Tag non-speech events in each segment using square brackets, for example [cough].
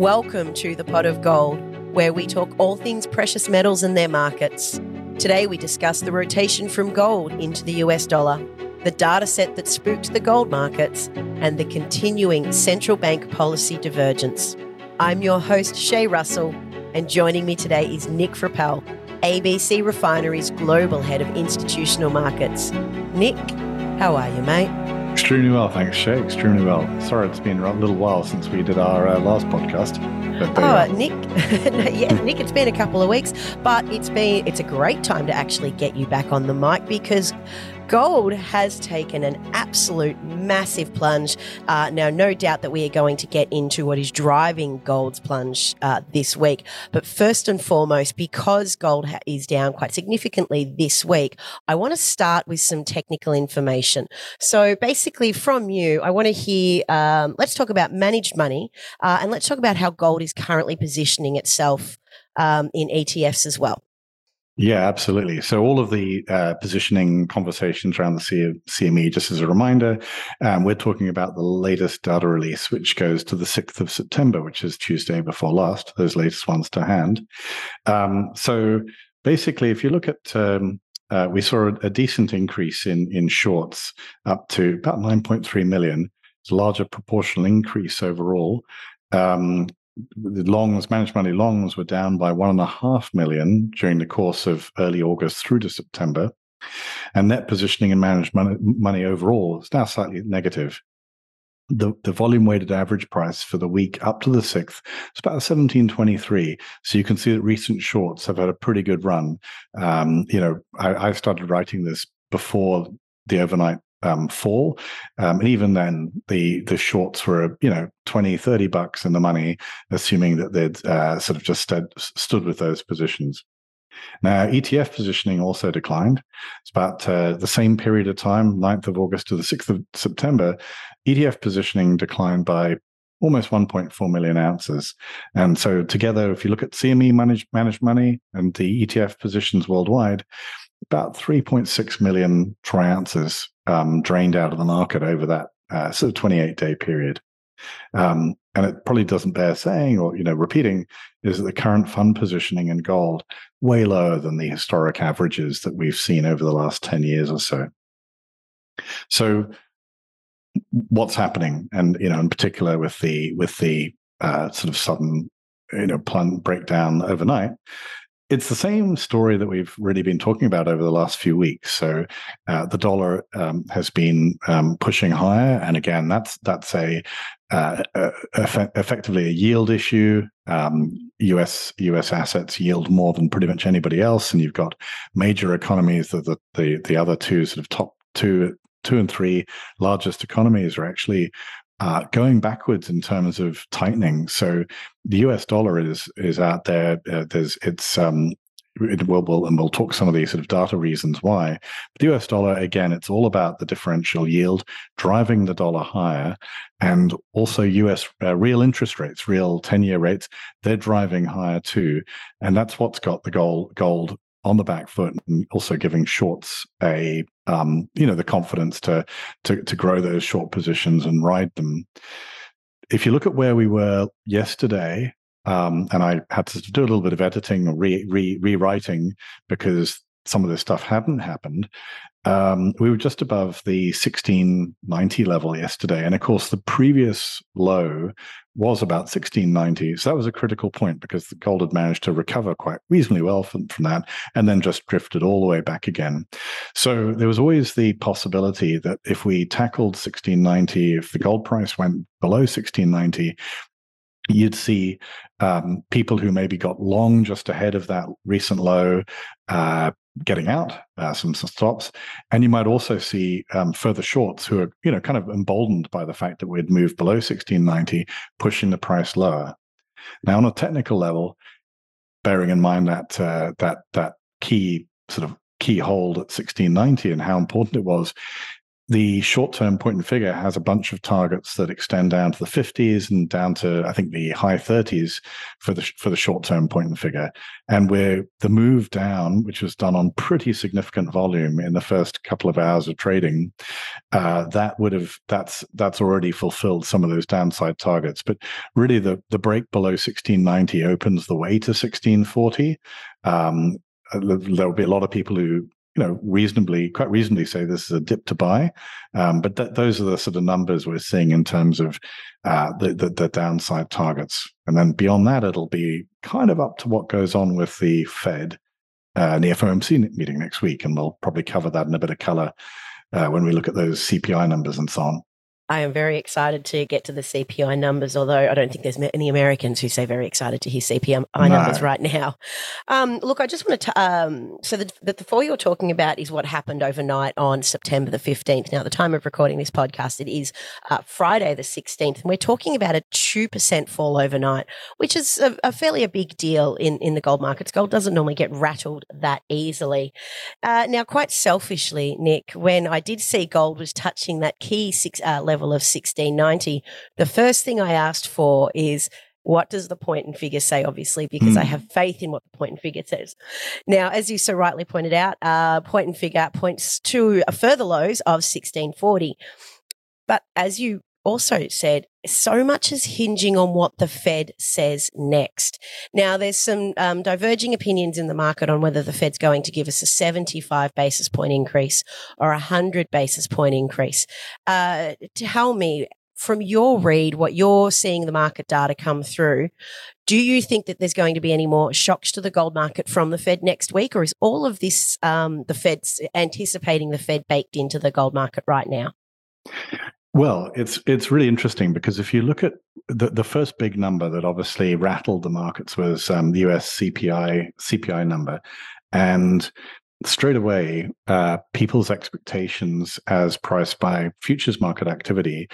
Welcome to the Pod of Gold, where we talk all things precious metals and their markets. Today we discuss the rotation from gold into the US dollar, the data set that spooked the gold markets, and the continuing central bank policy divergence. I'm your host, Shae Russell, and joining me today is Nick Frappell, ABC Refinery's Global Head of Institutional Markets. Nick, how are you, mate? Extremely well, thanks, Shae. Extremely well. Sorry, it's been a little while since we did our uh, last podcast. oh, Nick, [laughs] yeah, Nick, it's been a couple of weeks, but it's been it's a great time to actually get you back on the mic because gold has taken an absolute massive plunge. Uh, now, no doubt that we are going to get into what is driving gold's plunge uh, this week. But first and foremost, because gold ha- is down quite significantly this week, I want to start with some technical information. So, basically, from you, I want to hear um, let's talk about managed money uh, and let's talk about how gold is currently positioning itself um, in ETFs as well. Yeah, absolutely. So all of the uh, positioning conversations around the CME, just as a reminder, um, we're talking about the latest data release, which goes to the 6th of September, which is Tuesday before last, those latest ones to hand. Um, so basically, if you look at um, uh, we saw a, a, decent increase in in shorts up to about 9.3 million. It's a larger proportional increase overall. Um, the longs, managed money longs were down by one and a half million during the course of early August through to September. And net positioning and managed money, money overall is now slightly negative. The, the volume weighted average price for the week up to the 6th is about 1723. So you can see that recent shorts have had a pretty good run. Um, you know, I, I started writing this before the overnight um, fall. Um, and even then, the the shorts were, you know, 20, 30 bucks in the money, assuming that they'd uh, sort of just stood, stood with those positions. Now, ETF positioning also declined. It's about uh, the same period of time, 9th of August to the 6th of September. ETF positioning declined by almost 1.4 million ounces. And so, together, if you look at CME managed, managed money and the ETF positions worldwide, about 3.6 million troy ounces um, drained out of the market over that uh, sort of 28 day period. Um, and it probably doesn't bear saying or you know repeating is that the current fund positioning in gold way lower than the historic averages that we've seen over the last 10 years or so. So what's happening and you know in particular with the with the uh, sort of sudden you know plunge breakdown overnight it's the same story that we've really been talking about over the last few weeks. So uh, the dollar um, has been um, pushing higher, and again, that's that's a, uh, eff- effectively a yield issue. Um, U.S. U.S. assets yield more than pretty much anybody else, and you've got major economies. The the the, the other two sort of top two two and three largest economies are actually uh, going backwards in terms of tightening. So the US dollar is is out there. Uh, there's it's um, it will, will, and we'll talk some of these sort of data reasons why. But the US dollar, again, it's all about the differential yield driving the dollar higher, and also US uh, real interest rates, real ten-year rates, they're driving higher too, and that's what's got the gold gold on the back foot and also giving shorts a um, you know the confidence to, to to grow those short positions and ride them. If you look at where we were yesterday, um, and I had to do a little bit of editing or re, re, rewriting because some of this stuff hadn't happened. Um, we were just above the 1690 level yesterday. And of course, the previous low was about 1690. So that was a critical point because the gold had managed to recover quite reasonably well from, from that and then just drifted all the way back again. So there was always the possibility that if we tackled 1690, if the gold price went below 1690, you'd see um, people who maybe got long just ahead of that recent low uh, getting out uh, some, stops. And you might also see um, further shorts who are you know kind of emboldened by the fact that we'd moved below 1690 pushing the price lower. Now on a technical level bearing in mind that uh, that that key sort of key hold at 1690 and how important it was the short term point and figure has a bunch of targets that extend down to the 50s and down to I think the high 30s for the for the short term point and figure. And where the move down, which was done on pretty significant volume in the first couple of hours of trading, uh, that would have that's that's already fulfilled some of those downside targets. But really, the the break below 1690 opens the way to 1640. Um, there will be a lot of people who you know, reasonably, quite reasonably say this is a dip to buy. Um, but th- those are the sort of numbers we're seeing in terms of uh, the, the, the downside targets. And then beyond that, it'll be kind of up to what goes on with the Fed uh, and the FOMC meeting next week, and we'll probably cover that in a bit of color uh, when we look at those CPI numbers and so on. I am very excited to get to the CPI numbers, although I don't think there's any Americans who say very excited to hear CPI no. numbers right now. Um, look, I just want to, um, so the, the, the four you're talking about is what happened overnight on September the 15th. Now, at the time of recording this podcast, it is uh, Friday the 16th, and we're talking about a 2% fall overnight, which is a, a, fairly a big deal in, in the gold markets. Gold doesn't normally get rattled that easily. Uh, now, quite selfishly, Nick, when I did see gold was touching that key six uh, level level of 1690, the first thing I asked for is what does the point and figure say, obviously, because mm. I hmm. have faith in what the point and figure says. Now, as you so rightly pointed out, uh, point and figure points to a further lows of 1640. But as you also said so much is hinging on what the Fed says next. Now, there's some um, diverging opinions in the market on whether the Fed's going to give us a 75 basis point increase or a 100 basis point increase. Uh, tell me, from your read, what you're seeing the market data come through, do you think that there's going to be any more shocks to the gold market from the Fed next week, or is all of this um, the Fed's anticipating the Fed baked into the gold market right now? Well, it's it's really interesting because if you look at the, the first big number that obviously rattled the markets was um, the US CPI CPI number, and straight away, uh, people's expectations as priced by futures market activity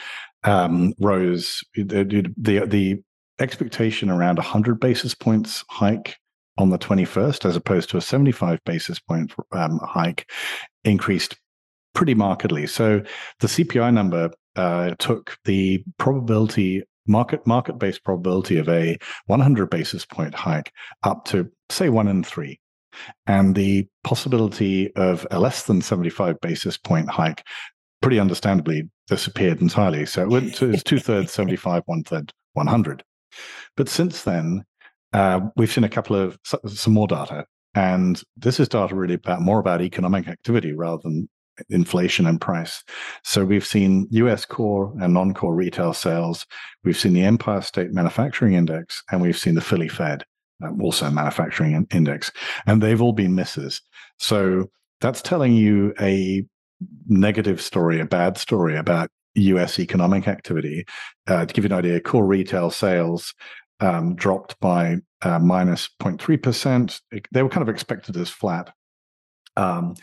um, rose. The, the the expectation around 100 basis points hike on the 21st, as opposed to a 75 basis point um, hike, increased pretty markedly. So the CPI number uh, took the probability market market based probability of a 100 basis point hike up to say one in three. And the possibility of a less than 75 basis point hike pretty understandably disappeared entirely. So it went to two-thirds 75 one-third 100 but since then uh, we've seen a couple of some more data. And this is data really about more about economic activity rather than inflation and price. So we've seen US core and non core retail sales. We've seen the Empire State Manufacturing Index, and we've seen the Philly Fed, um, also manufacturing index. And they've all been misses. So that's telling you a negative story, a bad story about US economic activity. Uh, to give you an idea, core retail sales um, dropped by uh, minus 0.3%. They were kind of expected as flat. Um,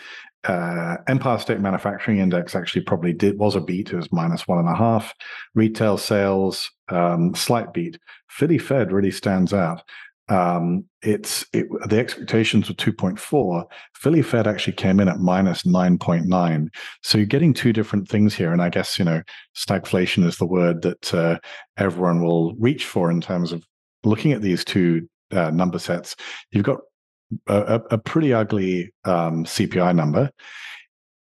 uh, Empire State Manufacturing Index actually probably did was a beat. It was minus one and a half. Retail sales, um, slight beat. Philly Fed really stands out. Um, it's it, the expectations were 2.4. Philly Fed actually came in at minus 9.9. So you're getting two different things here. And I guess you know stagflation is the word that uh, everyone will reach for in terms of looking at these two uh, number sets. You've got a, a pretty ugly um, CPI number.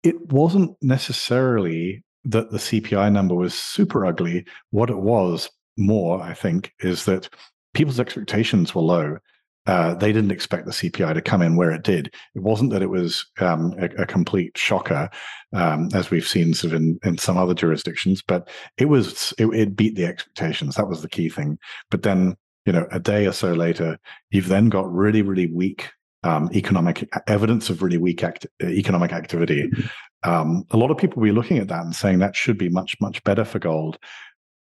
It wasn't necessarily that the CPI number was super ugly. What it was more, I think, is that people's expectations were low. Uh, they didn't expect the CPI to come in where it did. It wasn't that it was um, a, a, complete shocker, um, as we've seen sort of in, in some other jurisdictions, but it was it, it, beat the expectations. That was the key thing. But then you know, a day or so later, you've then got really, really weak um, economic evidence of really weak act- economic activity. Um, a lot of people will be looking at that and saying that should be much, much better for gold.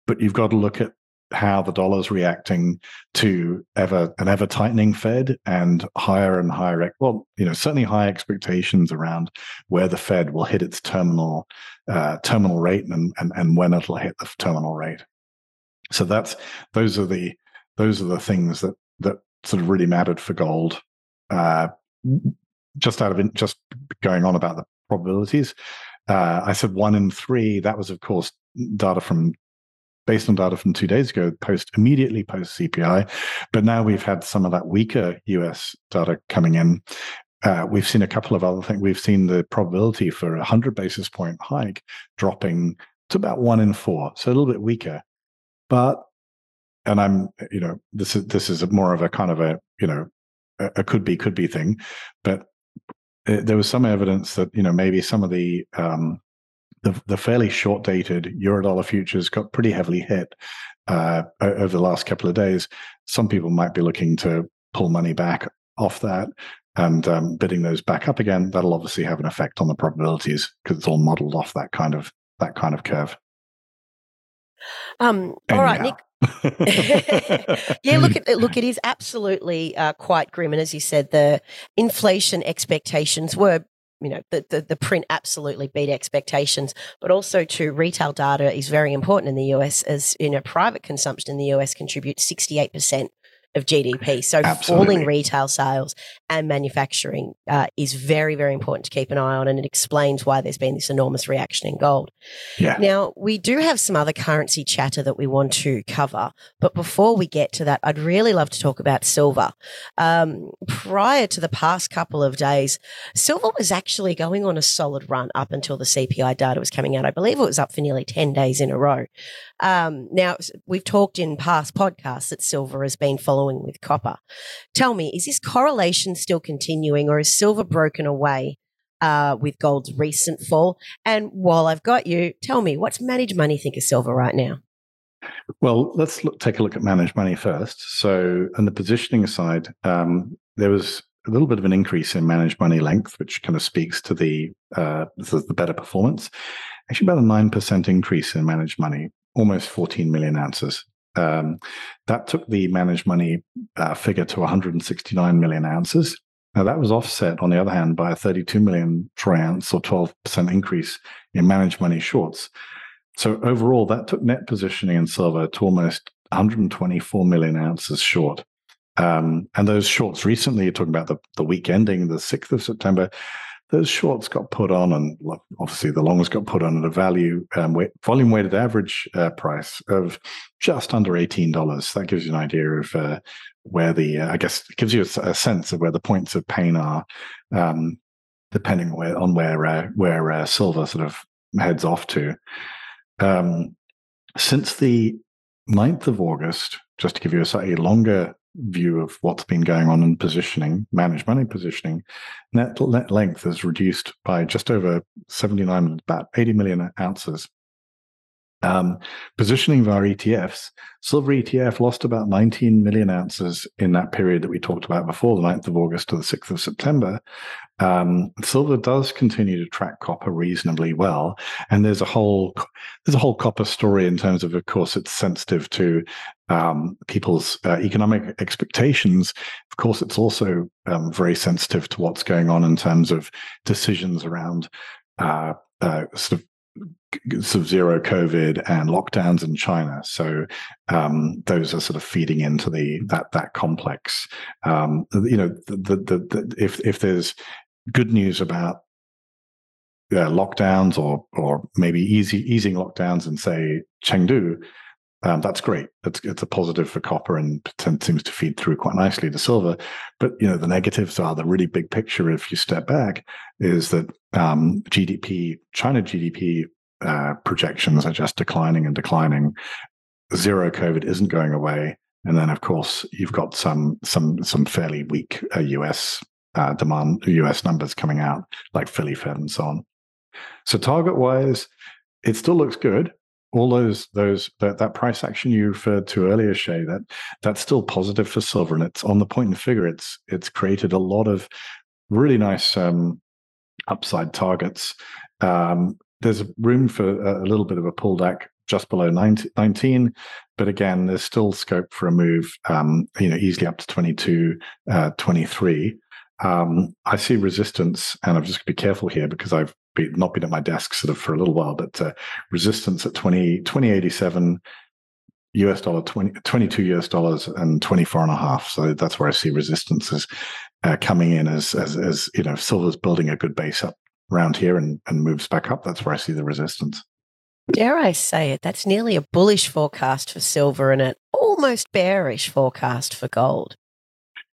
But you've got to look at how the dollar's reacting to ever an ever tightening Fed and higher and higher, well, you know, certainly high expectations around where the Fed will hit its terminal uh, terminal rate and, and and when it'll hit the terminal rate. So that's those are the those are the things that that sort of really mattered for gold. Uh, just out of just going on about the probabilities, Uh, I said one in three. That was, of course, data from based on data from two days ago, post immediately post CPI. But now we've had some of that weaker US data coming in. Uh, we've seen a couple of other things. We've seen the probability for a 100 basis point hike dropping to about one in four, so a little bit weaker. But, and I'm, you know, this is this is more of a kind of a, you know, a, a could be could be thing, but uh, there was some evidence that you know maybe some of the um, the, the fairly short dated eurodollar futures got pretty heavily hit uh, over the last couple of days. Some people might be looking to pull money back off that and um, bidding those back up again. That'll obviously have an effect on the probabilities because it's all modeled off that kind of that kind of curve. Um, all right, Nick. [laughs] yeah, look at look. It is absolutely uh, quite grim, and as you said, the inflation expectations were you know the, the, the print absolutely beat expectations but also to retail data is very important in the us as you know private consumption in the us contributes 68% of GDP. So Absolutely. falling retail sales and manufacturing uh, is very, very important to keep an eye on, and it explains why there's been this enormous reaction in gold. Yeah. Now we do have some other currency chatter that we want to cover, but before we get to that, I'd really love to talk about silver. Um, prior to the past couple of days, silver was actually going on a solid run up until the CPI data was coming out. I believe it was up for nearly ten days in a row. Um, now we've talked in past podcasts that silver has been following with copper. Tell me, is this correlation still continuing or is silver broken away uh, with gold's recent fall? And while I've got you, tell me, what's managed money think of silver right now? Well, let's look, take a look at managed money first. So, on the positioning side, um, there was a little bit of an increase in managed money length, which kind of speaks to the uh, the better performance. Actually, about a nine percent increase in managed money, almost 14 million ounces. Um, that took the managed money uh, figure to 169 million ounces. Now, that was offset, on the other hand, by a 32 million troy ounce or 12% increase in managed money shorts. So, overall, that took net positioning in silver to almost 124 million ounces short. Um, and those shorts recently, you're talking about the, the week ending, the 6th of September, those shorts got put on, and obviously the longs got put on at a value um, volume weighted average uh, price of just under eighteen dollars. That gives you an idea of uh, where the uh, I guess it gives you a, a, sense of where the points of pain are, um, depending on where on where uh, where uh, silver sort of heads off to. Um, since the 9th of August, just to give you a slightly longer view of what's been going on in positioning, managed money positioning, net, net length is reduced by just over 79, about 80 million ounces. Um, positioning our ETFs, silver ETF lost about 19 million ounces in that period that we talked about before, the 9th of August to the 6th of September. Um, silver does continue to track copper reasonably well, and there's a whole there's a whole copper story in terms of, of course, it's sensitive to um, people's uh, economic expectations. Of course, it's also um, very sensitive to what's going on in terms of decisions around uh, uh, sort of sort of zero COVID and lockdowns in China. So um, those are sort of feeding into the that that complex. Um, you know, the, the, the, if if there's good news about uh, lockdowns or or maybe easy easing lockdowns in say Chengdu, um, that's great. It's it's a positive for copper and seems to feed through quite nicely to silver. But you know the negatives are the really big picture. If you step back, is that um, GDP, China GDP uh, projections are just declining and declining. Zero COVID isn't going away, and then of course you've got some some some fairly weak uh, US uh, demand, US numbers coming out like Philly Fed and so on. So target wise, it still looks good all those those that, that price action you referred to earlier, Shae, that that's still positive for silver, and it's on the point and figure. It's it's created a lot of really nice um, upside targets. Um, there's room for a, a, little bit of a pull back just below 19, 19 but again, there's still scope for a move, um, you know, easily up to 22, uh, 23. Um, I see resistance, and I've just going to be careful here because I've be, not been at my desk sort of for a little while, but uh, resistance at 20, 2087 US dollar, 20, 22 US dollars and 24 and a half. So that's where I see resistances uh, coming in as, as, as, you know, silver's building a good base up around here and, and moves back up, that's where I see the resistance. Dare I say it? That's nearly a bullish forecast for silver and an almost bearish forecast for gold.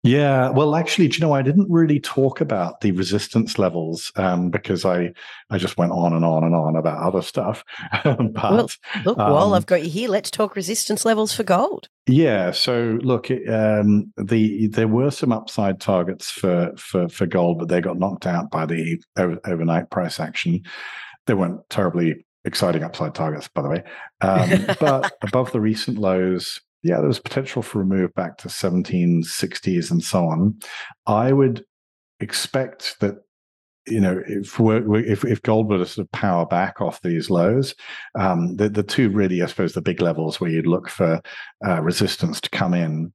Yeah, well, actually, do you know, I didn't really talk about the resistance levels um, because I I just went on and on and on about other stuff. [laughs] but well, look, um, while I've got you here, let's talk resistance levels for gold. Yeah, so look, um, the there were some upside targets for for for gold, but they got knocked out by the over, overnight price action. They weren't terribly exciting upside targets, by the way. Um, [laughs] but above the recent lows, yeah, there was potential for a move back to 1760s and so on. I would expect that you know if we're, if if gold were to sort of power back off these lows, um, the the two really I suppose the big levels where you'd look for uh, resistance to come in.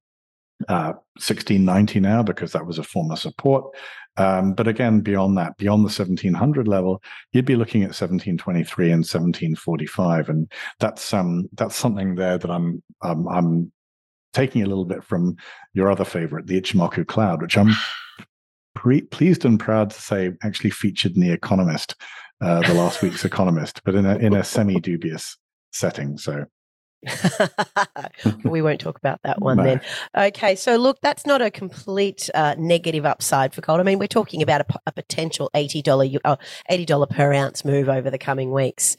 Uh, 1690 now because that was a form of support um, but again, beyond that, beyond the 1700 level, you'd be looking at 1723 and 1745, and that's um, that's something there that I'm um, I'm taking a little bit from your other favorite, the Ichimoku Cloud, which I'm pre- pleased and proud to say actually featured in the Economist, uh, the last week's [laughs] Economist, but in a in a semi dubious setting. So [laughs] we won't talk about that one no. then. [laughs] Okay, so look, that's not a complete uh, negative upside for gold. I mean, we're talking about a, a potential eighty dollar uh, eighty dollar per ounce move over the coming weeks.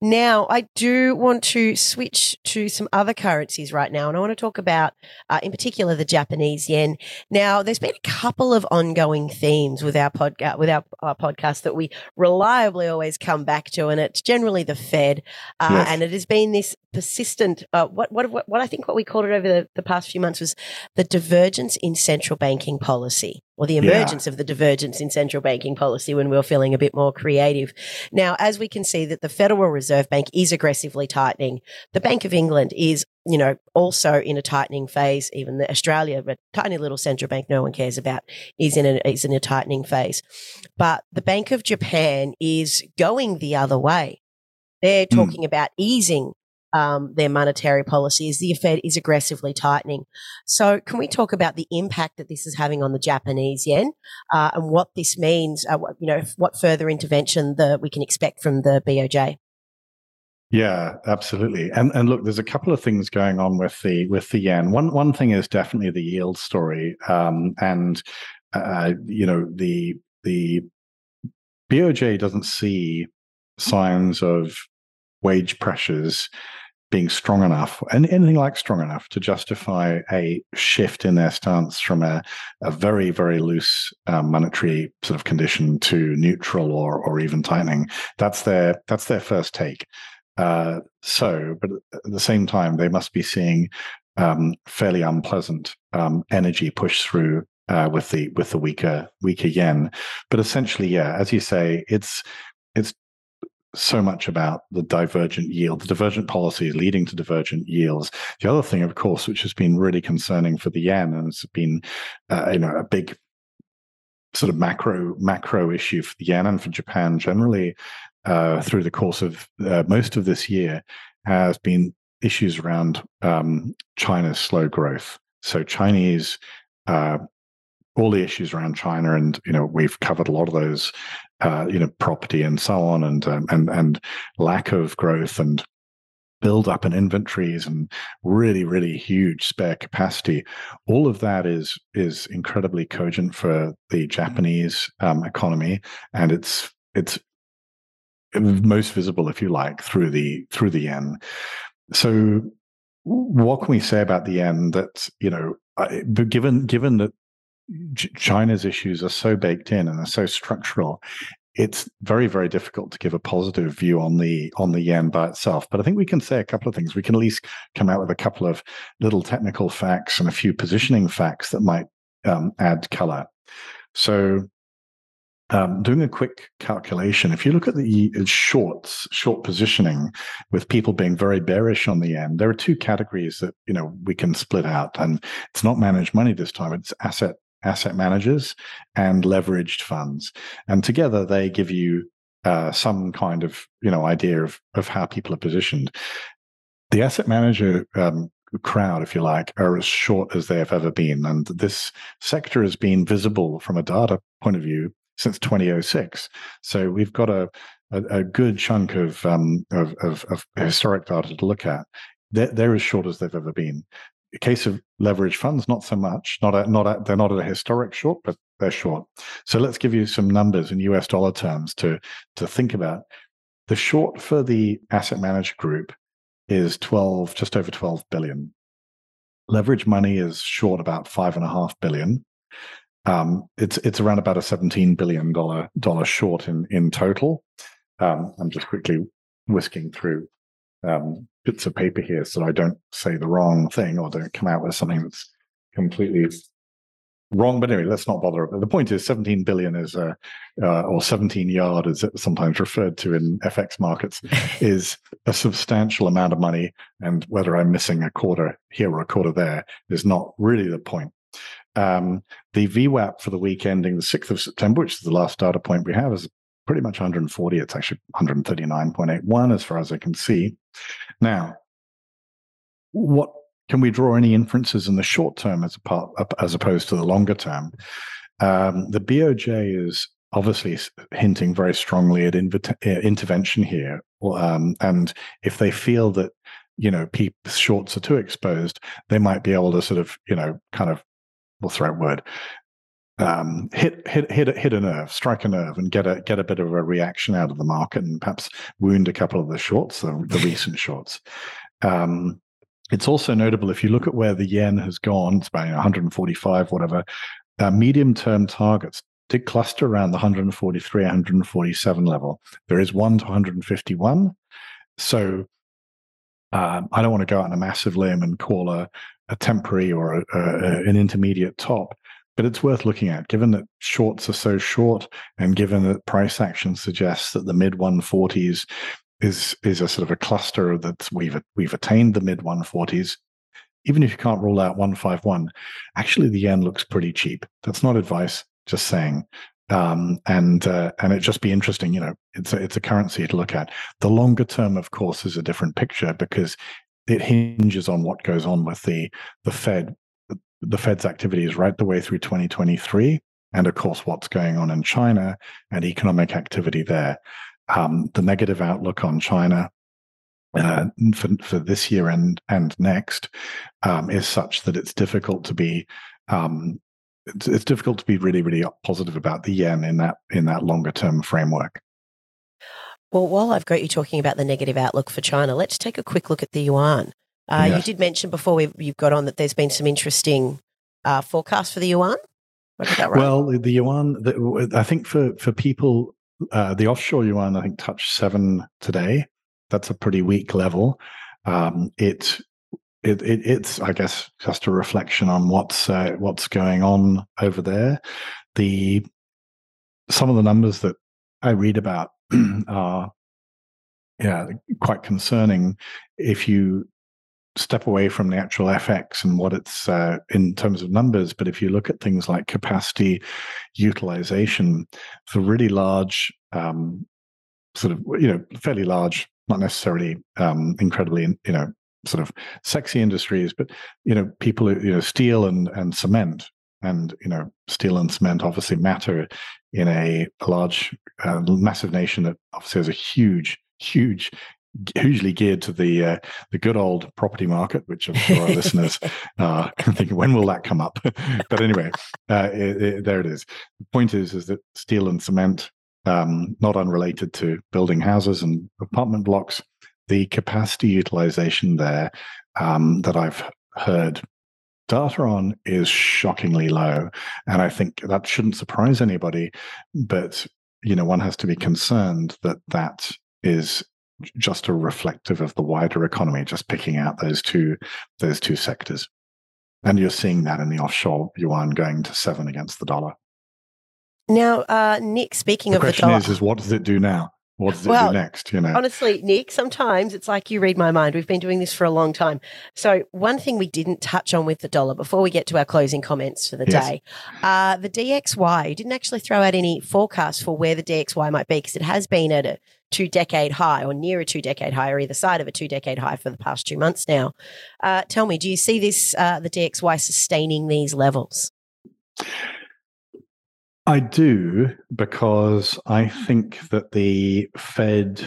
Now, I do want to switch to some other currencies right now, and I want to talk about, uh, in particular, the Japanese yen. Now, there's been a couple of ongoing themes with our podcast with our, our podcast that we reliably always come back to, and it's generally the Fed, uh, yes. and it has been this persistent uh, what, what what what I think what we called it over the, the past few months was the divergence in central banking policy or the emergence yeah. of the divergence in central banking policy when we were feeling a bit more creative. Now, as we can see that the Federal Reserve Bank is aggressively tightening, the Bank of England is you know, also in a tightening phase. Even the Australia, a tiny little central bank no one cares about, is in a is in a tightening phase. But the Bank of Japan is going the other way. They're hmm. talking mm. about easing um, their monetary policies, the Fed is aggressively tightening. So, can we talk about the impact that this is having on the Japanese yen uh, and what this means? Uh, what, you know, what further intervention that we can expect from the BOJ? Yeah, absolutely. And and look, there's a couple of things going on with the with the yen. One one thing is definitely the yield story, um, and uh, you know the the BOJ doesn't see signs of wage pressures being strong enough and anything like strong enough to justify a shift in their stance from a, a very very loose um, monetary sort of condition to neutral or or even tightening that's their that's their first take. Uh, so but at the same time they must be seeing um, fairly unpleasant um, energy push through uh, with the with the weaker weaker yen. But essentially yeah as you say it's it's so much about the divergent yield, the divergent policies leading to divergent yields. The other thing, of course, which has been really concerning for the yen and it's been, uh, you know, a big sort of macro macro issue for the yen and for Japan generally uh, through the course of uh, most of this year has been issues around um, China's slow growth. So Chinese uh, all the issues around China, and you know we've covered a lot of those uh, you know, property and so on, and um, and and lack of growth and build up in inventories and really really huge spare capacity. All of that is is incredibly cogent for the japanese um, economy and it's it's most visible if you like through the through the yen. So what can we say about the yen that you know given given that China's issues are so baked in and are so structural. It's very, very difficult to give a positive view on the on the yen by itself. But I think we can say a couple of things. We can at least come out with a couple of little technical facts and a few positioning facts that might um, add color. So, um, doing a quick calculation, if you look at the shorts, short positioning, with people being very bearish on the yen, there are two categories that you know we can split out, and it's not managed money this time; it's asset asset managers and leveraged funds. And together they give you uh, some kind of you know idea of, of how people are positioned. The asset manager um, crowd, if you like, are as short as they have ever been. And this sector has been visible from a data point of view since 2006. So we've got a a, a good chunk of, um, of, of, of historic data to look at. They're, they're as short as they've ever been. A case of leverage funds, not so much. Not a, not a, they're not at a historic short, but they're short. So let's give you some numbers in US dollar terms to to think about. The short for the asset manager group is 12, just over 12 billion. Leverage money is short about five and a half billion. Um, it's it's around about a 17 billion dollar dollar short in in total. Um, I'm just quickly whisking through um, bits of paper here so I don't say the wrong thing or don't come out with something that's completely wrong. But anyway, let's not bother. The point is, 17 billion is, uh, uh, or 17 yard, as it's sometimes referred to in FX markets, [laughs] is a substantial amount of money. And whether I'm missing a quarter here or a quarter there is not really the point. Um, the VWAP for the week ending the 6th of September, which is the last data point we have, is pretty much 140. It's actually 139.81 as far as I can see. Now, what can we draw any inferences in the short term as, part, as opposed to the longer term? Um, the BOJ is obviously hinting very strongly at uh, intervention here. Um, and if they feel that, you know, people's shorts are too exposed, they might be able to sort of, you know, kind of, we'll throw out word, um, hit hit hit hit a nerve, strike a nerve, and get a get a bit of a reaction out of the market, and perhaps wound a couple of the shorts, the, the recent [laughs] shorts. Um, it's also notable if you look at where the yen has gone, it's about 145, whatever. Uh, medium term targets did cluster around the 143, 147 level. There is one to 151. So um, I don't want to go out on a massive limb and call a, a temporary or a, a, an intermediate top but it's worth looking at given that shorts are so short and given that price action suggests that the mid 140s is is a sort of a cluster that we've we've attained the mid 140s even if you can't rule out 151 actually the yen looks pretty cheap. That's not advice just saying. Um, and uh, and it just be interesting you know it's a, it's a currency to look at. The longer term of course is a different picture because it hinges on what goes on with the the fed the Fed's activities right the way through 2023, and of course, what's going on in China and economic activity there. Um, the negative outlook on China uh, for, for this year and and next um, is such that it's difficult to be um, it's, it's, difficult to be really really positive about the yen in that in that longer term framework. Well, while I've got you talking about the negative outlook for China, let's take a quick look at the yuan. Uh, yes. You did mention before we, you've got on that there's been some interesting uh, forecasts for the yuan. Right? Well, the yuan, the, I think for for people, uh, the offshore yuan, I think touched seven today. That's a pretty weak level. Um, it, it, it, it's, I guess, just a reflection on what's uh, what's going on over there. The some of the numbers that I read about [clears throat] are yeah quite concerning if you step away from the actual FX and what it's uh, in terms of numbers. But if you look at things like capacity utilization for really large, um, sort of, you know, fairly large, not necessarily um, incredibly, you know, sort of sexy industries, but, you know, people, you know, steel and, and cement. And, you know, steel and cement obviously matter in a, a large, uh, massive nation that obviously has a huge, huge hugely geared to the uh, the good old property market, which I'm sure our [laughs] listeners are thinking, when will that come up? [laughs] but anyway, uh, it, it, there it is. The point is, is that steel and cement, um, not unrelated to building houses and apartment blocks, the capacity utilization there um, that I've heard data on is shockingly low, and I think that shouldn't surprise anybody. But you know, one has to be concerned that that is just a reflective of the wider economy, just picking out those two those two sectors. And you're seeing that in the offshore yuan going to seven against the dollar. Now, uh, Nick, speaking the of the dollar, question is, is what does it do now? What does it well, do next? You know, honestly, Nick, sometimes it's like you read my mind. We've been doing this for a long time. So, one thing we didn't touch on with the dollar before we get to our closing comments for the yes. day, uh, the DXY. You didn't actually throw out any forecast for where the DXY might be because it has been at a two decade high or near a two decade high or either side of a two decade high for the past two months now. Uh, tell me, do you see this uh, the DXY sustaining these levels? I do because I think that the Fed,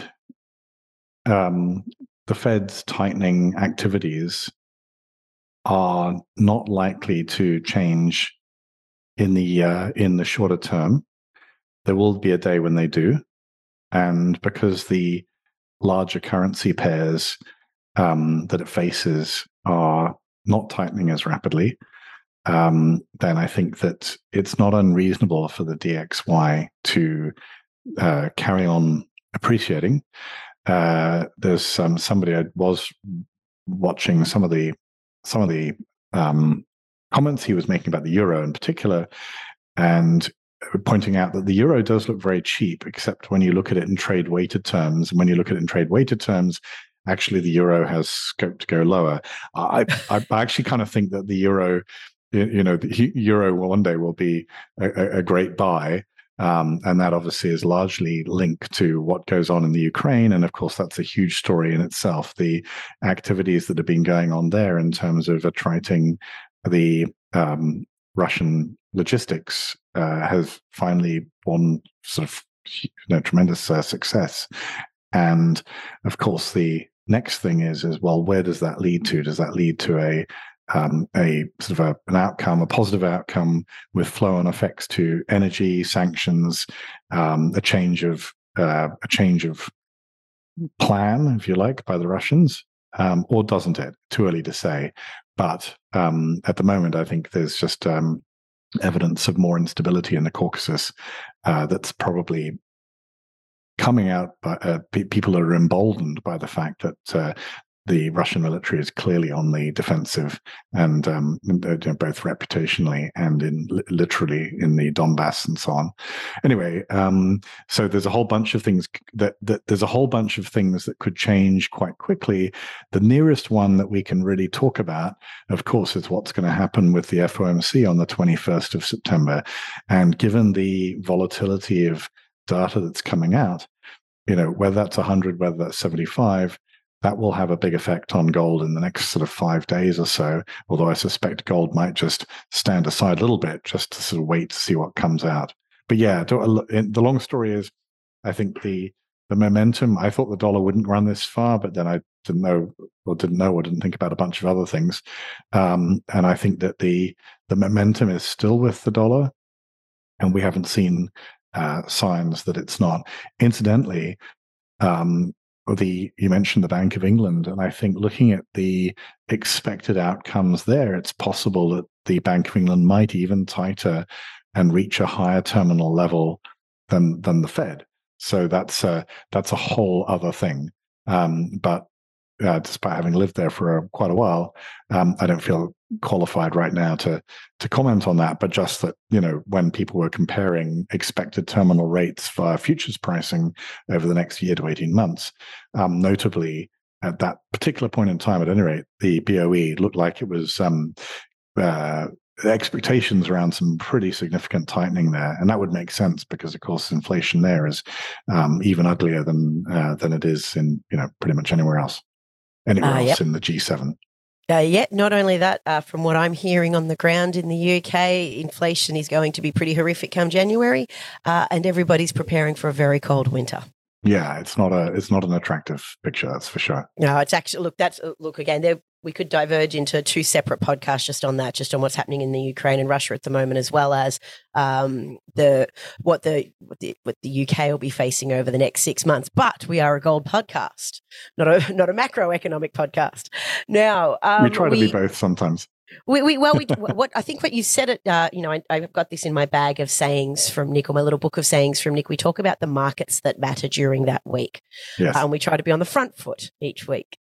um, the Fed's tightening activities are not likely to change in the uh, in the shorter term. There will be a day when they do, and because the larger currency pairs um, that it faces are not tightening as rapidly, um, then I think that it's not unreasonable for the DXY to uh, carry on appreciating. Uh, there's um, somebody I was watching some of the some of the um, comments he was making about the euro in particular, and pointing out that the euro does look very cheap, except when you look at it in trade weighted terms. And when you look at it in trade weighted terms, actually the euro has scope to go lower. I, I, I actually kind of think that the euro, you know, the euro one day will be a, a great buy. Um, and that obviously is largely linked to what goes on in the Ukraine. And of course, that's a huge story in itself. The activities that have been going on there in terms of attriting the um, Russian logistics uh, has finally won sort of you know, tremendous uh, success. And of course, the next thing is is well, where does that lead to? Does that lead to a um, a sort of a, an outcome, a positive outcome with flow on effects to energy sanctions, um, a change of uh, a change of plan, if you like, by the Russians, um, or doesn't it? Too early to say. But um, at the moment, I think there's just um, evidence of more instability in the Caucasus uh, that's probably coming out by uh, people are emboldened by the fact that uh, the Russian military is clearly on the defensive, and um, uh, both reputationally and in literally in the Donbass and so on. Anyway, um, so there's a whole bunch of things that, that there's a whole bunch of things that could change quite quickly. The nearest one that we can really talk about, of course, is what's going to happen with the FOMC on the 21st of September, and given the volatility of data that's coming out, you know whether that's 100, whether that's 75 that will have a big effect on gold in the next sort of five days or so. Although I suspect gold might just stand aside a little bit just to sort of wait to see what comes out. But yeah, the long story is, I think the the momentum. I thought the dollar wouldn't run this far, but then I didn't know or didn't know or didn't think about a bunch of other things. Um, and I think that the the momentum is still with the dollar, and we haven't seen uh, signs that it's not. Incidentally, um, the you mentioned the Bank of England, and I think looking at the expected outcomes there, it's possible that the Bank of England might even tighter and reach a higher terminal level than than the Fed. So that's a that's a whole other thing. Um, but uh, despite having lived there for a, quite a while, um, I don't feel qualified right now to to comment on that. But just that you know, when people were comparing expected terminal rates via futures pricing over the next year to eighteen months, um, notably at that particular point in time, at any rate, the BOE looked like it was um, uh, expectations around some pretty significant tightening there, and that would make sense because, of course, inflation there is um, even uglier than uh, than it is in you know pretty much anywhere else anywhere uh, else yep. in the G7. Uh, yeah, not only that, uh, from what I'm hearing on the ground in the UK, inflation is going to be pretty horrific come January, uh, and everybody's preparing for a very cold winter. Yeah, it's not a it's not an attractive picture, that's for sure. No, it's actually look that's uh, look again. There we could diverge into two separate podcasts just on that, just on what's happening in the Ukraine and Russia at the moment, as well as um, the what the what the what the UK will be facing over the next six months. But we are a gold podcast, not a not a macroeconomic podcast. Now um, we try to we, be both sometimes. We, we well, we what I think what you said it. Uh, you know, I, have got this in my bag of sayings from Nick, or my little book of sayings from Nick. We talk about the markets that matter during that week, yes. and we try to be on the front foot each week.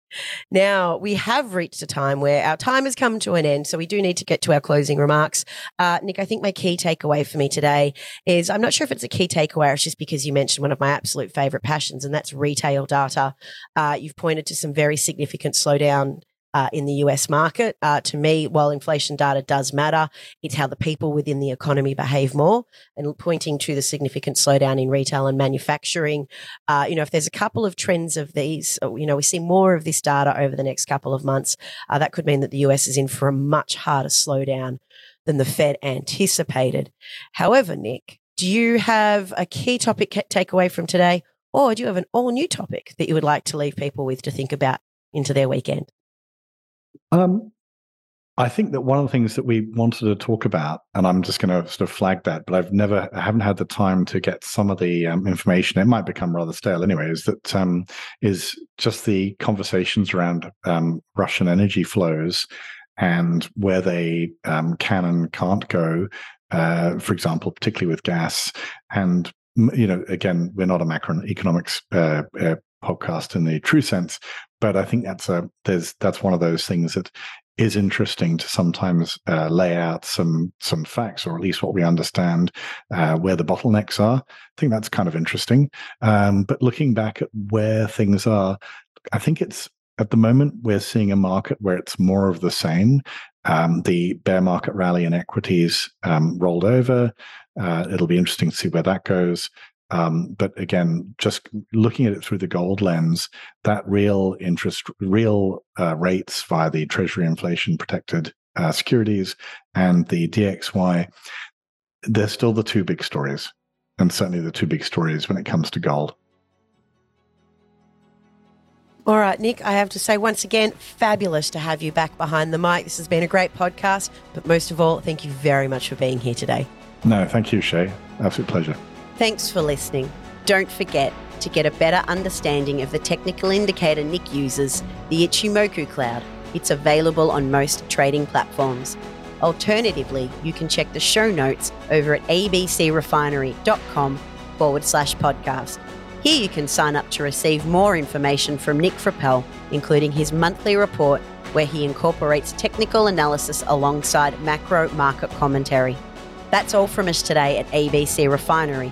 Now we have reached a time where our time has come to an end, so we do need to get to our closing remarks. Uh, Nick, I think my key takeaway for me today is I'm not sure if it's a key takeaway, or it's just because you mentioned one of my absolute favorite passions, and that's retail data. Uh, you've pointed to some very significant slowdown uh, in the US market. Uh, to me, while inflation data does matter, it's how the people within the economy behave more. And pointing to the significant slowdown in retail and manufacturing, uh, you know, if there's a couple of trends of these, uh, you know, we see more of this data over the next couple of months, uh, that could mean that the US is in for a much harder slowdown than the Fed anticipated. However, Nick, do you have a key topic takeaway from today, or do you have an all new topic that you would like to leave people with to think about into their weekend? Um, I think that one of the things that we wanted to talk about, and I'm just going to sort of flag that, but I've never, I haven't had the time to get some of the um, information. It might become rather stale anyway. Is that um, is just the conversations around um, Russian energy flows and where they um, can and can't go. Uh, for example, particularly with gas, and you know, again, we're not a macroeconomics uh, uh, podcast in the true sense, but I think that's a there's that's one of those things that is interesting to sometimes uh, lay out some some facts, or at least what we understand uh, where the bottlenecks are. I think that's kind of interesting. Um, but looking back at where things are, I think it's at the moment we're seeing a market where it's more of the same. Um, the bear market rally in equities um, rolled over. Uh, it'll be interesting to see where that goes. Um, but again, just looking at it through the gold lens, that real interest, real uh, rates via the Treasury inflation protected uh, securities and the DXY, they're still the two big stories, and certainly the two big stories when it comes to gold. All right, Nick, I have to say once again, fabulous to have you back behind the mic. This has been a great podcast, but most of all, thank you very much for being here today. No, thank you, Shae. Absolute pleasure. Thanks for listening. Don't forget to get a better understanding of the technical indicator Nick uses, the Ichimoku Cloud. It's available on most trading platforms. Alternatively, you can check the show notes over at abcrefinery.com forward slash podcast. Here you can sign up to receive more information from Nick Frappell, including his monthly report where he incorporates technical analysis alongside macro market commentary. That's all from us today at ABC Refinery.